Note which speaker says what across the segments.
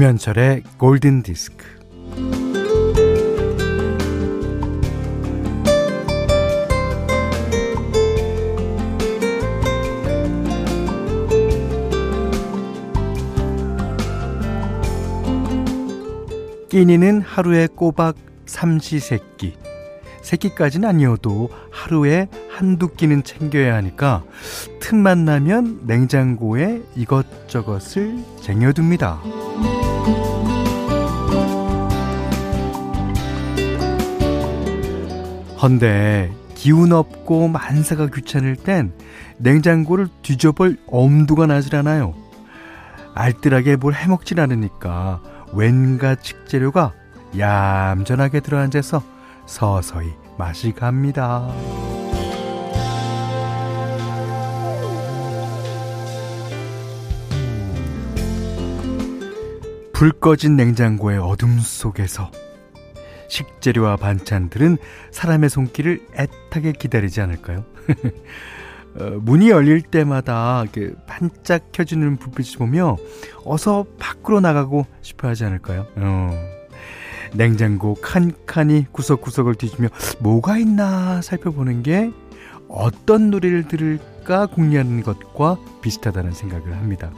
Speaker 1: 김현철의 골든 디스크. 끼니는 하루에 꼬박 삼시세끼. 세끼까지는 아니어도 하루에 한두 끼는 챙겨야 하니까 틈만 나면 냉장고에 이것저것을 쟁여둡니다. 헌데 기운 없고 만사가 귀찮을 땐 냉장고를 뒤져볼 엄두가 나질 않아요. 알뜰하게 뭘 해먹질 않으니까 왠가 식재료가 얌전하게 들어앉아서 서서히 맛이 갑니다. 불 꺼진 냉장고의 어둠 속에서 식재료와 반찬들은 사람의 손길을 애타게 기다리지 않을까요? 어, 문이 열릴 때마다 그 반짝 켜지는 불빛을 보며 어서 밖으로 나가고 싶어 하지 않을까요? 어. 냉장고 칸칸이 구석구석을 뒤지며 뭐가 있나 살펴보는 게 어떤 노래를 들을까 궁리하는 것과 비슷하다는 생각을 합니다.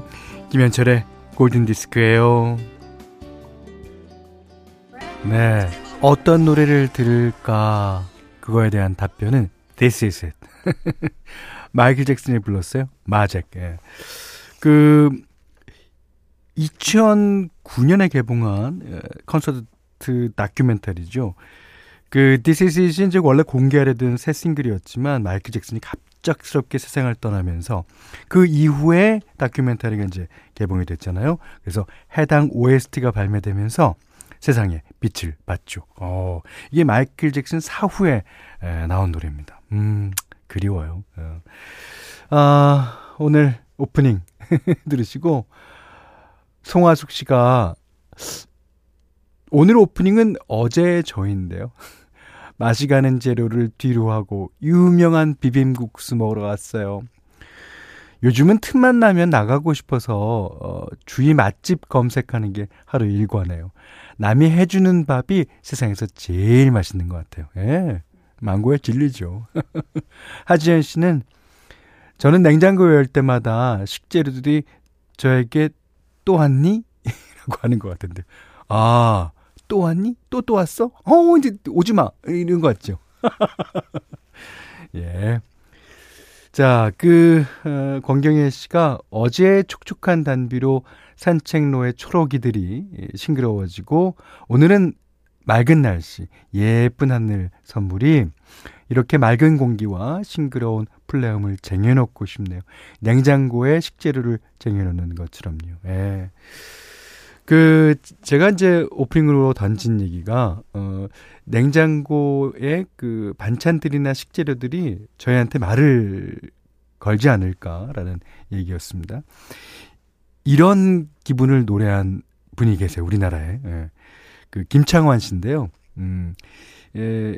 Speaker 1: 김현철의 골든디스크예요. 네. 어떤 노래를 들을까 그거에 대한 답변은 This is it. 마이클 잭슨이 불렀어요. 마잭. 예. 그 2009년에 개봉한 예, 콘서트 다큐멘터리죠. 그 This Is It이 이제 원래 공개하려던 새 싱글이었지만 마이클 잭슨이 갑작스럽게 세상을 떠나면서 그 이후에 다큐멘터리가 이제 개봉이 됐잖아요. 그래서 해당 OST가 발매되면서 세상에 빛을 봤죠. 어, 이게 마이클 잭슨 사후에 에, 나온 노래입니다. 음, 그리워요. 어. 아, 오늘 오프닝 들으시고 송하숙 씨가 오늘 오프닝은 어제 저인데요. 맛이 가는 재료를 뒤로 하고 유명한 비빔국수 먹으러 갔어요. 요즘은 틈만 나면 나가고 싶어서 어, 주위 맛집 검색하는 게 하루 일과네요. 남이 해주는 밥이 세상에서 제일 맛있는 것 같아요. 예, 망고에 질리죠. 하지연 씨는 저는 냉장고 열 때마다 식재료들이 저에게 또 왔니? 라고 하는 것 같은데. 아, 또 왔니? 또 또 왔어? 어, 이제 오지 마. 이런 거 같죠. 예. 자, 그, 어, 권경혜 씨가 어제 촉촉한 단비로 산책로의 초록이들이 싱그러워지고, 오늘은 맑은 날씨, 예쁜 하늘 선물이 이렇게 맑은 공기와 싱그러운 플레음을 쟁여놓고 싶네요. 냉장고에 식재료를 쟁여놓는 것처럼요. 예. 그 제가 이제 오프닝으로 던진 얘기가 어 냉장고에 그 반찬들이나 식재료들이 저희한테 말을 걸지 않을까라는 얘기였습니다. 이런 기분을 노래한 분이 계세요. 우리나라에. 예. 그 김창완 씨인데요. 음. 예,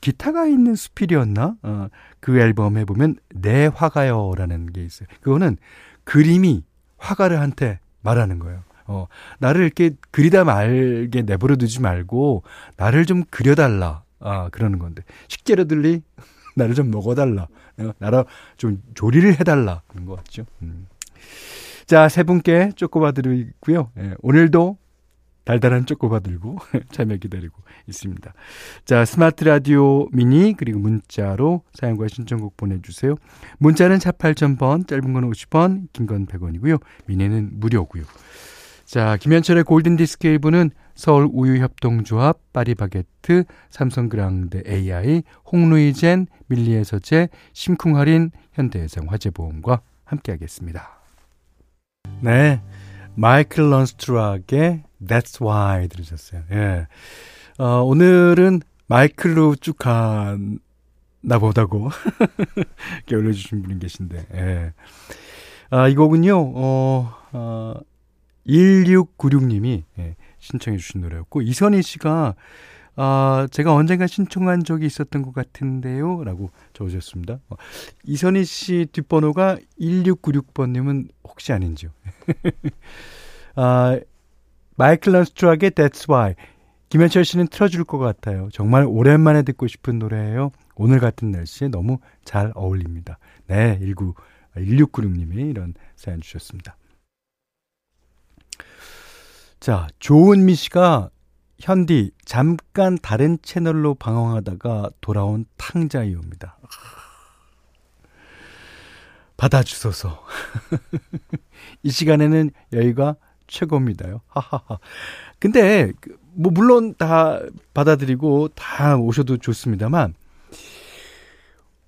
Speaker 1: 기타가 있는 수필이었나? 어, 그 앨범에 보면 내 화가요라는 게 있어요. 그거는 그림이 화가를 한테 말하는 거예요. 어, 나를 이렇게 그리다 말게 내버려 두지 말고 나를 좀 그려달라. 아, 그러는 건데. 식재료들이 나를 좀 먹어달라. 어, 나를 좀 조리를 해달라. 그런 것 같죠. 음. 자, 세 분께 쪼꼬바 드리고요. 예, 오늘도 달달한 쪼꼬바 들고 참여 기다리고 있습니다. 자, 스마트 라디오 미니 그리고 문자로 사연과 신청곡 보내주세요. 문자는 4 8000번, 짧은 건 50원, 긴 건 100원이고요. 미니는 무료고요. 자, 김현철의 골든디스크 1부는 서울 우유협동조합, 파리바게트, 삼성그랑드 AI, 홍루이젠, 밀리에서제, 심쿵할인, 현대해상 화재보험과 함께하겠습니다. 네, 마이클 런스트락의 That's Why 들으셨어요. 예. 어, 오늘은 마이클로 쭉 가나 보다고 이렇게 올려주신 분이 계신데, 예. 아, 이 곡은요, 어, 어, 1696님이 예, 신청해 주신 노래였고, 이선희 씨가, 아, 제가 언젠가 신청한 적이 있었던 것 같은데요. 라고 적으셨습니다. 어, 이선희 씨 뒷번호가 1696번님은 혹시 아닌지요? 아, 마이클 런스트락의 That's Why. 김현철 씨는 틀어줄 것 같아요. 정말 오랜만에 듣고 싶은 노래예요. 오늘 같은 날씨에 너무 잘 어울립니다. 네, 19, 1696님이 이런 사연 주셨습니다. 자, 조은미 씨가 현디 잠깐 다른 채널로 방황하다가 돌아온 탕자이오입니다. 받아주소서. 이 시간에는 여기가 최고입니다요. 하하하. 근데 그, 뭐 물론 다 받아들이고 다 오셔도 좋습니다만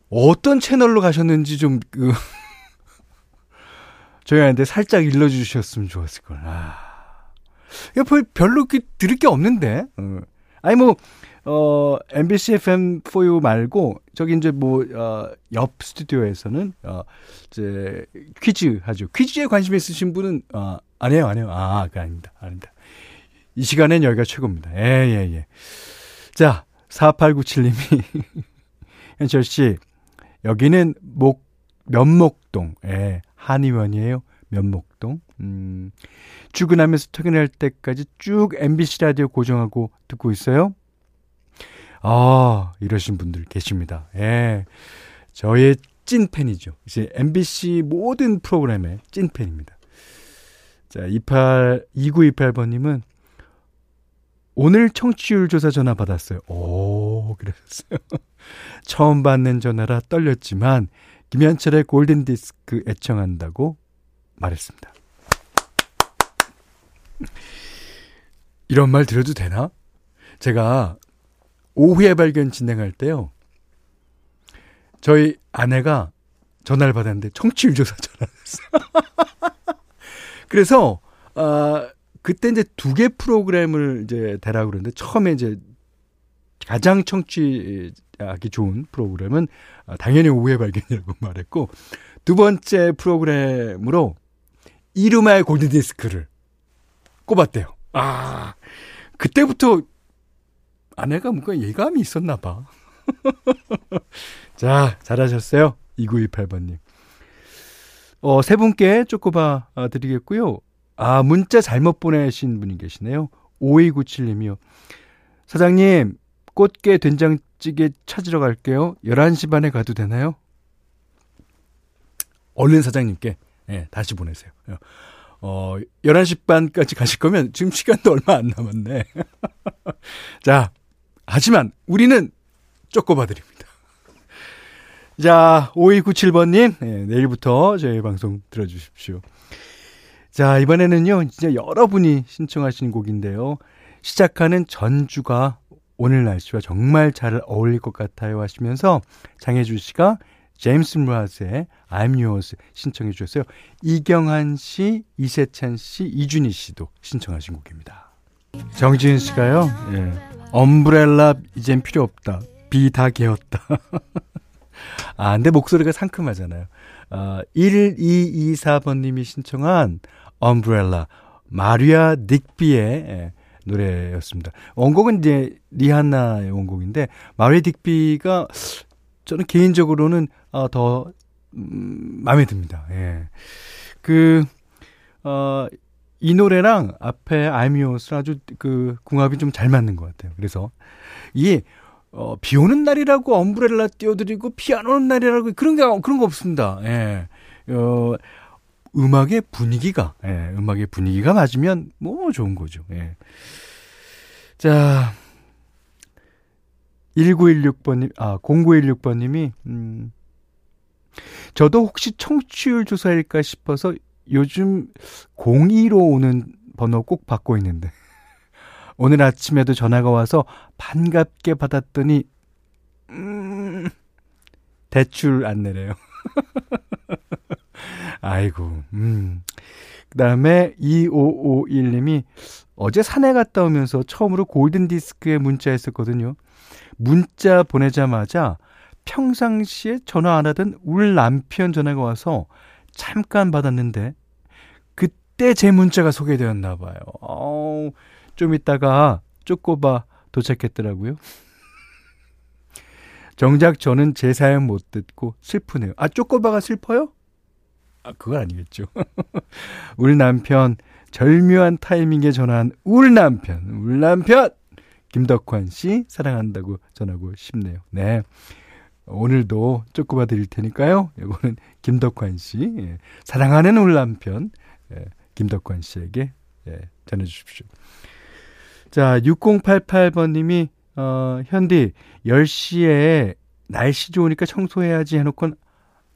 Speaker 1: 어떤 채널로 가셨는지 좀 그 저희한테 살짝 일러주셨으면 좋았을 걸. 아. 별로 그 들을 게 없는데. 어. 아니 뭐 어, MBC FM4U 말고, 저기 이제 뭐, 어, 옆 스튜디오에서는, 어, 이제, 퀴즈 하죠. 퀴즈에 관심 있으신 분은, 어, 아니에요, 아니에요. 아, 그 아닙니다. 아닙니다. 이 시간엔 여기가 최고입니다. 예, 예, 예. 자, 4897님이, 현철 씨, 여기는 목, 면목동, 예, 한의원이에요. 면목동. 음, 출근하면서 퇴근할 때까지 쭉 MBC 라디오 고정하고 듣고 있어요. 아, 이러신 분들 계십니다. 예. 저의 찐팬이죠. 이제 MBC 모든 프로그램의 찐팬입니다. 자, 28, 2928번님은 오늘 청취율 조사 전화 받았어요. 오, 그랬어요. 처음 받는 전화라 떨렸지만 김현철의 골든 디스크 애청한다고 말했습니다. 이런 말 드려도 되나? 제가 오후에 발견 진행할 때요. 저희 아내가 전화를 받았는데 청취율 조사 전화했어요. 그래서 아 그때 이제 두 개 프로그램을 이제 대라고 그러는데 처음에 이제 가장 청취하기 좋은 프로그램은 아, 당연히 오후에 발견이라고 말했고 두 번째 프로그램으로 이름의 골드디스크를 꼽았대요. 아 그때부터 아내가 뭔가 예감이 있었나 봐. 자, 잘하셨어요. 2928번님. 어, 세 분께 쪼꼬바 아, 드리겠고요. 아, 문자 잘못 보내신 분이 계시네요. 5297님이요. 사장님, 꽃게 된장찌개 찾으러 갈게요. 11시 반에 가도 되나요? 얼른 사장님께 네, 다시 보내세요. 어, 11시 반까지 가실 거면 지금 시간도 얼마 안 남았네. 자, 하지만 우리는 쪼꼬봐드립니다. 자, 5297번님, 네, 내일부터 저희 방송 들어주십시오. 자, 이번에는요, 진짜 여러분이 신청하신 곡인데요. 시작하는 전주가 오늘 날씨와 정말 잘 어울릴 것 같아요 하시면서 장혜주 씨가 제임스 무라스의 I'm Yours 신청해 주셨어요. 이경한 씨, 이세찬 씨, 이준희 씨도 신청하신 곡입니다. 정지은 씨가요. 예. 엄브렐라 이젠 필요 없다. 비 다 개었다. 아, 근데 목소리가 상큼하잖아요. 아, 1224번님이 신청한 엄브렐라 마리아 닉비의 예, 노래였습니다. 원곡은 이제 리하나의 원곡인데 마리아 닉비가 저는 개인적으로는 어, 더 음, 마음에 듭니다. 예. 그 어, 이 노래랑 앞에 아이미오스 아주 그 궁합이 좀 잘 맞는 것 같아요. 그래서 이게 어, 비 오는 날이라고 엄브렐라 띄워드리고 비 안 오는 날이라고 그런 게 그런 거 없습니다. 예. 어, 음악의 분위기가 예, 음악의 분위기가 맞으면 뭐 좋은 거죠. 예. 자 1916번님 아 0916번님이 음 저도 혹시 청취율 조사일까 싶어서 요즘 02로 오는 번호 꼭 받고 있는데. 오늘 아침에도 전화가 와서 반갑게 받았더니, 음, 대출 안 내래요. 아이고, 음. 그 다음에 2551님이 어제 산에 갔다 오면서 처음으로 골든 디스크에 문자 했었거든요. 문자 보내자마자 평상시에 전화 안 하던 울 남편 전화가 와서 잠깐 받았는데 그때 제 문자가 소개되었나 봐요. 어우, 좀 있다가 쪼꼬바 도착했더라고요. 정작 저는 제 사연 못 듣고 슬프네요. 아, 쪼꼬바가 슬퍼요? 아, 그건 아니겠죠. 우리 남편 절묘한 타이밍에 전화한 울 남편, 울 남편! 김덕환 씨, 사랑한다고 전하고 싶네요. 네. 오늘도 쪼꼬봐 드릴 테니까요. 이거는 김덕환 씨, 예. 사랑하는 울 남편, 예. 김덕환 씨에게 예. 전해주십시오. 자, 6088번님이, 어, 현디, 10시에 날씨 좋으니까 청소해야지 해놓곤,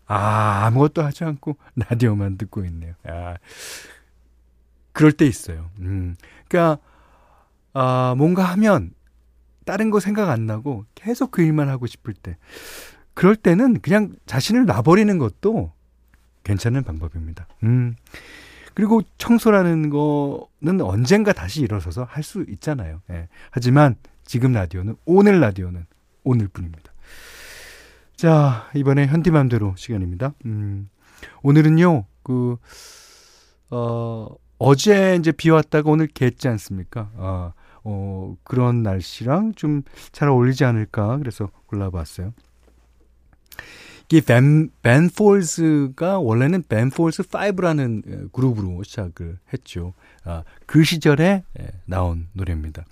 Speaker 1: 아, 아무것도 하지 않고 라디오만 듣고 있네요. 아, 그럴 때 있어요. 음. 그니까, 아, 뭔가 하면 다른 거 생각 안 나고 계속 그 일만 하고 싶을 때. 그럴 때는 그냥 자신을 놔버리는 것도 괜찮은 방법입니다. 음. 그리고 청소라는 거는 언젠가 다시 일어서서 할 수 있잖아요. 예. 하지만 지금 라디오는, 오늘 라디오는 오늘 뿐입니다. 자, 이번에 현디맘대로 시간입니다. 음. 오늘은요, 그, 어, 어제 이제 비 왔다가 오늘 개했지 않습니까? 아, 어, 그런 날씨랑 좀 잘 어울리지 않을까 그래서 골라봤어요. 이 벤, 벤 폴즈가 원래는 벤 폴즈 5라는 그룹으로 시작을 했죠. 아, 그 시절에 예, 나온 노래입니다.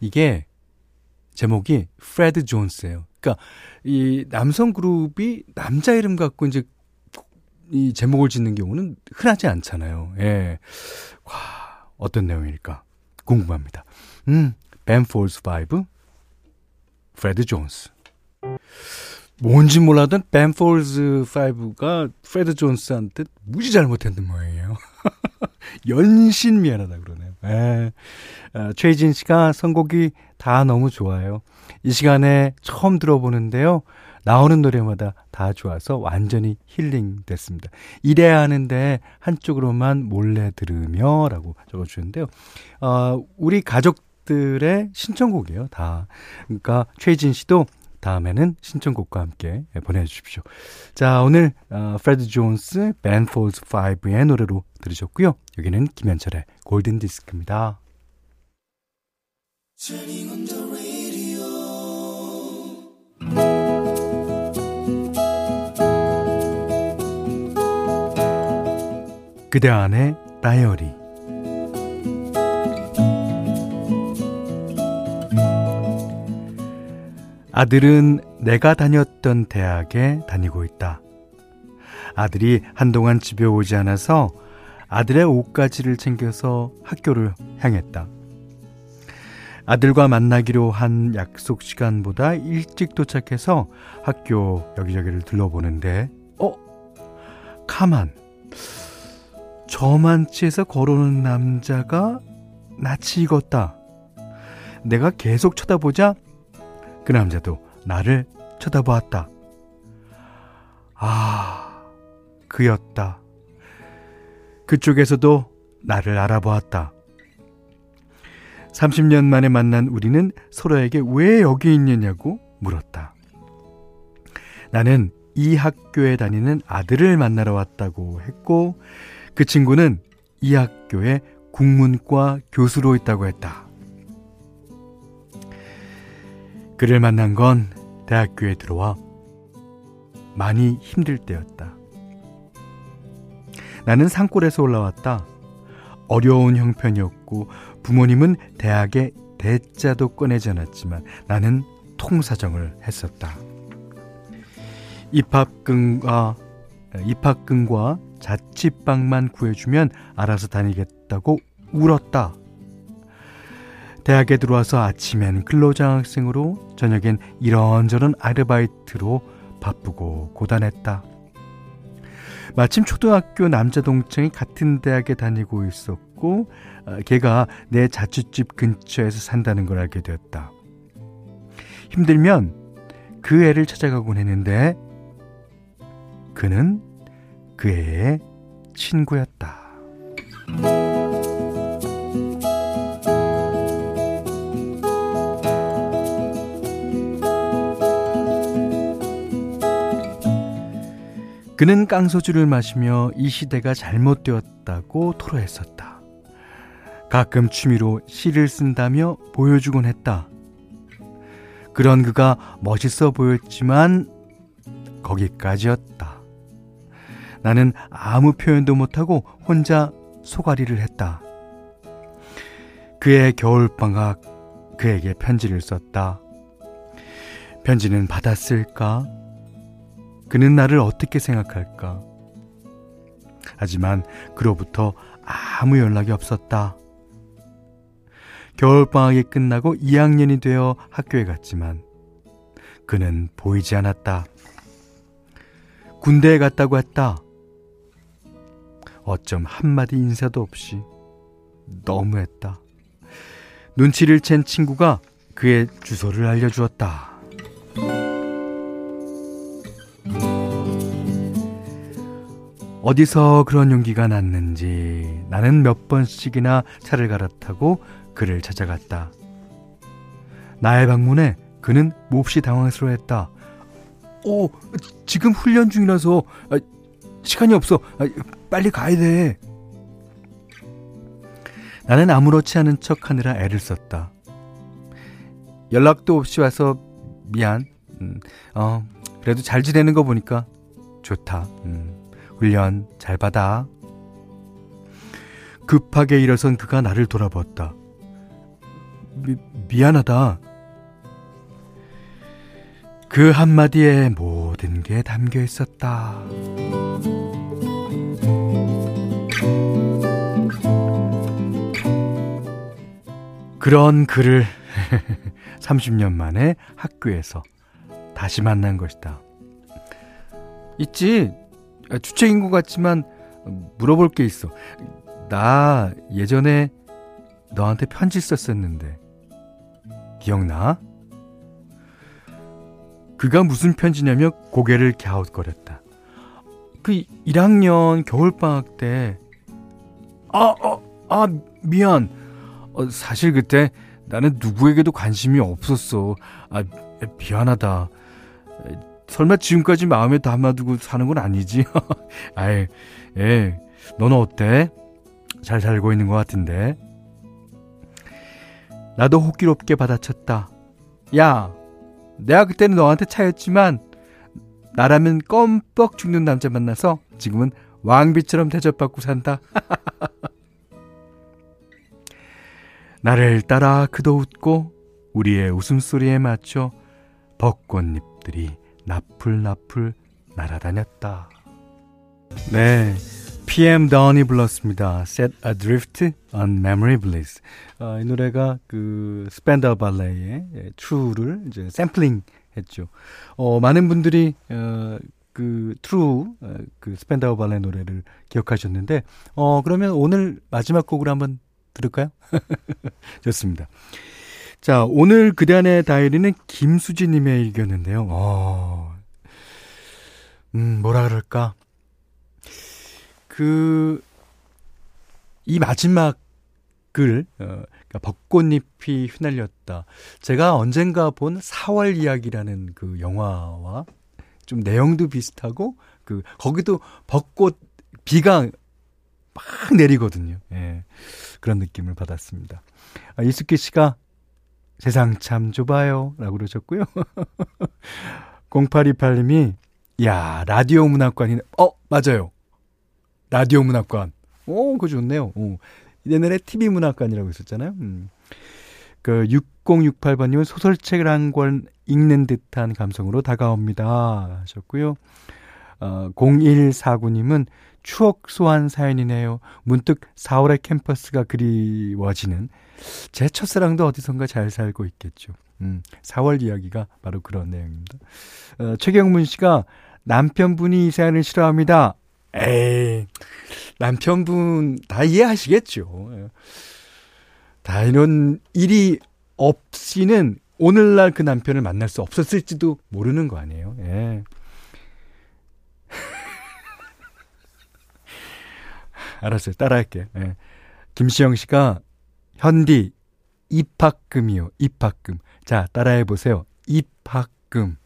Speaker 1: 이게 제목이 프레드 존스예요. 그러니까 이 남성 그룹이 남자 이름 갖고 이제 이 제목을 짓는 경우는 흔하지 않잖아요. 예. 와, 어떤 내용일까? 궁금합니다. 음, 벤 폴즈 5, 프레드 존스. 뭔지 몰라도 벤 폴즈 5가 프레드 존스한테 무지 잘못했는 모양이에요. 연신 미안하다 그러네요. 에, 아, 최진 씨가 선곡이 다 너무 좋아요. 이 시간에 처음 들어보는데요. 나오는 노래마다 다 좋아서 완전히 힐링 됐습니다. 이래야 하는데 한쪽으로만 몰래 들으며 라고 적어주는데요. 어, 우리 가족 들의 신청곡이에요, 다. 그러니까 최진 씨도 다음에는 신청곡과 함께 보내주십시오. 자, 오늘 어, 프레드 존스 벤 폴즈 5의 노래로 들으셨고요. 여기는 김현철의 골든 디스크입니다. 그대 안의 다이어리 아들은 내가 다녔던 대학에 다니고 있다. 아들이 한동안 집에 오지 않아서 아들의 옷가지를 챙겨서 학교를 향했다. 아들과 만나기로 한 약속 시간보다 일찍 도착해서 학교 여기저기를 둘러보는데, 어? 가만. 저만치에서 걸어오는 남자가 낯이 익었다. 내가 계속 쳐다보자 그 남자도 나를 쳐다보았다. 아, 그였다. 그쪽에서도 나를 알아보았다. 30년 만에 만난 우리는 서로에게 왜 여기 있느냐고 물었다. 나는 이 학교에 다니는 아들을 만나러 왔다고 했고, 그 친구는 이 학교에 국문과 교수로 있다고 했다. 그를 만난 건 대학교에 들어와 많이 힘들 때였다. 나는 산골에서 올라왔다. 어려운 형편이었고 부모님은 대학에 대자도 꺼내지 않았지만 나는 통사정을 했었다. 입학금과 입학금과 자취방만 구해주면 알아서 다니겠다고 울었다. 대학에 들어와서 아침엔 근로장학생으로 저녁엔 이런저런 아르바이트로 바쁘고 고단했다. 마침 초등학교 남자 동창이 같은 대학에 다니고 있었고 어, 걔가 내 자취집 근처에서 산다는 걸 알게 되었다. 힘들면 그 애를 찾아가곤 했는데 그는 그 애의 친구였다. 그는 깡소주를 마시며 이 시대가 잘못되었다고 토로했었다. 가끔 취미로 시를 쓴다며 보여주곤 했다. 그런 그가 멋있어 보였지만 거기까지였다. 나는 아무 표현도 못하고 혼자 소가리를 했다. 그의 겨울방학 그에게 편지를 썼다. 편지는 받았을까? 그는 나를 어떻게 생각할까? 하지만 그로부터 아무 연락이 없었다. 겨울방학이 끝나고 2학년이 되어 학교에 갔지만 그는 보이지 않았다. 군대에 갔다고 했다. 어쩜 한마디 인사도 없이 너무했다. 눈치를 챈 친구가 그의 주소를 알려주었다. 어디서 그런 용기가 났는지 나는 몇 번씩이나 차를 갈아타고 그를 찾아갔다. 나의 방문에 그는 몹시 당황스러워했다. 오, 지금 훈련 중이라서 아, 시간이 없어. 아, 빨리 가야 돼. 나는 아무렇지 않은 척 하느라 애를 썼다. 연락도 없이 와서 미안. 음, 어, 그래도 잘 지내는 거 보니까 좋다. 음, 훈련 잘 받아. 급하게 일어선 그가 나를 돌아보았다. 미, 미안하다. 그 한마디에 모든 게 담겨 있었다. 그런 그를 30년 만에 학교에서 다시 만난 것이다. 있지. 주책인 것 같지만 물어볼 게 있어. 나 예전에 너한테 편지 썼었는데 기억나? 그가 무슨 편지냐며 고개를 갸웃거렸다. 그 1학년 겨울방학 때 아, 어, 아, 미안. 어, 사실 그때 나는 누구에게도 관심이 없었어. 아, 미안하다. 설마 지금까지 마음에 담아두고 사는 건 아니지? 아이, 예. 너는 어때? 잘 살고 있는 것 같은데. 나도 호기롭게 받아쳤다. 야, 내가 그때는 너한테 차였지만, 나라면 껌뻑 죽는 남자 만나서 지금은 왕비처럼 대접받고 산다. 나를 따라 그도 웃고 우리의 웃음소리에 맞춰 벚꽃잎들이 나풀나풀 날아다녔다. 네. PM 다운이 불렀습니다. Set Adrift on Memory Bliss. 어, 이 노래가 그 스펜더 발레의 예, True를 이제 샘플링 했죠. 어, 많은 분들이 어, 그 True 어, 그 스펜더 발레 노래를 기억하셨는데 어, 그러면 오늘 마지막 곡으로 한번 들을까요? 좋습니다. 자, 오늘 그대안의 다이리는 김수지님의 의견인데요. 어, 음, 뭐라 그럴까. 그, 이 마지막 글, 어, 그러니까 벚꽃잎이 휘날렸다. 제가 언젠가 본 4월 이야기라는 그 영화와 좀 내용도 비슷하고, 그, 거기도 벚꽃, 비가 막 내리거든요. 예. 그런 느낌을 받았습니다. 아, 이숙기 씨가 세상 참 좁아요. 라고 그러셨고요. 0828님이, 야, 라디오 문학관이네. 어, 맞아요. 라디오 문학관. 오, 그거 좋네요. 오. 옛날에 TV 문학관이라고 있었잖아요. 음. 그 6068번님은 소설책을 한 권 읽는 듯한 감성으로 다가옵니다. 하셨고요. 어, 0149님은 추억 소환 사연이네요. 문득 4월의 캠퍼스가 그리워지는 제 첫사랑도 어디선가 잘 살고 있겠죠. 음, 4월 이야기가 바로 그런 내용입니다. 어, 최경문 씨가 남편분이 이 사연을 싫어합니다. 에이, 남편분 다 이해하시겠죠. 다 이런 일이 없이는 오늘날 그 남편을 만날 수 없었을지도 모르는 거 아니에요. 예. 알았어요. 따라할게요. 예. 김시영 씨가 현디 입학금이요. 입학금. 자, 따라해 보세요. 입학금.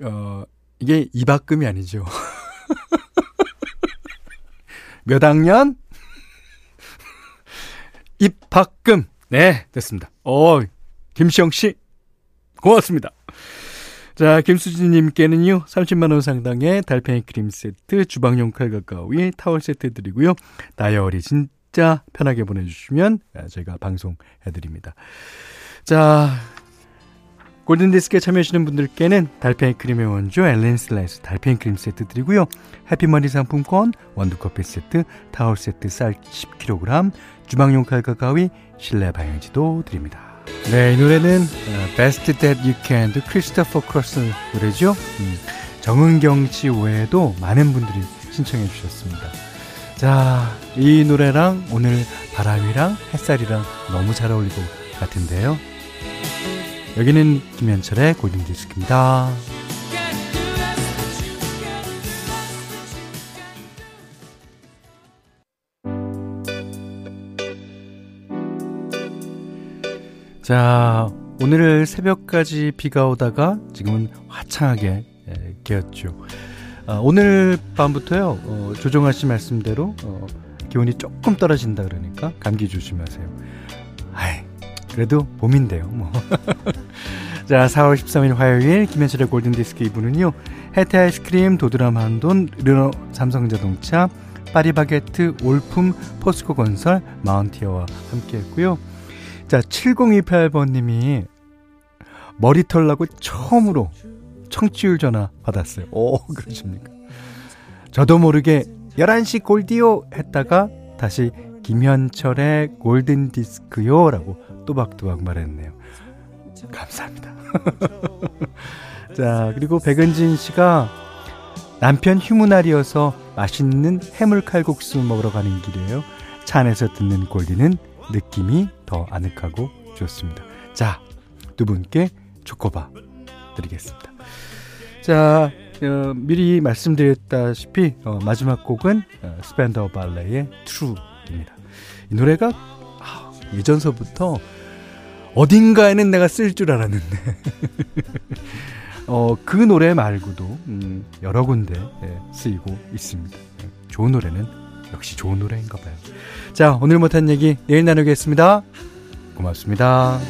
Speaker 1: 어, 이게 입학금이 아니죠. 몇 학년? 입학금. 네, 됐습니다. 어, 김시영 씨 고맙습니다. 자, 김수진님께는요, 30만원 상당의 달팽이 크림 세트, 주방용 칼과 가위, 타월 세트 드리고요, 어리진 문자 편하게 보내주시면 저희가 방송해드립니다. 자, 골든디스크에 참여하시는 분들께는 달팽이 크림의 원조 엘렌실라 달팽이 크림 세트 드리고요. 해피머니 상품권, 원두커피 세트, 타월 세트 쌀 10kg, 주방용 칼과 가위, 실내 방향제도 드립니다. 네, 이 노래는 어, Best That You Can 도 크리스토퍼 크로스 노래죠. 음, 정은경 씨 외에도 많은 분들이 신청해 주셨습니다. 자, 이 노래랑 오늘 바람이랑 햇살이랑 너무 잘 어울리고 같은데요. 여기는 김현철의 골든디스크입니다. 자, 오늘 새벽까지 비가 오다가 지금은 화창하게 개었죠. 아, 오늘 밤부터요, 어, 조정아 씨 말씀대로 어, 기온이 조금 떨어진다 그러니까 감기 조심하세요. 아이, 그래도 봄인데요, 뭐. 자, 4월 13일 화요일 김현철의 골든디스크 2부는요. 해태 아이스크림, 도드람 한돈, 르노 삼성자동차, 파리바게트, 올품, 포스코 건설, 마운티어와 함께 했고요. 자, 7028번님이 머리털 나고 처음으로 청취율 전화 받았어요. 오, 그러십니까? 저도 모르게 11시 골디오 했다가 다시 김현철의 골든 디스크요 라고 또박또박 말했네요. 감사합니다. 자, 그리고 백은진 씨가 남편 휴무날이어서 맛있는 해물칼국수 먹으러 가는 길이에요. 차 안에서 듣는 골디는 느낌이 더 아늑하고 좋습니다. 자, 두 분께 초코바 드리겠습니다. 자, 어, 미리 말씀드렸다시피 어, 마지막 곡은 어, 스펜더 발레의 True입니다. 이 노래가 아, 예전서부터 어딘가에는 내가 쓸 줄 알았는데 어, 그 노래 말고도 음, 여러 군데 예, 쓰이고 있습니다. 예, 좋은 노래는 역시 좋은 노래인가 봐요. 자, 오늘 못한 얘기 내일 나누겠습니다. 고맙습니다.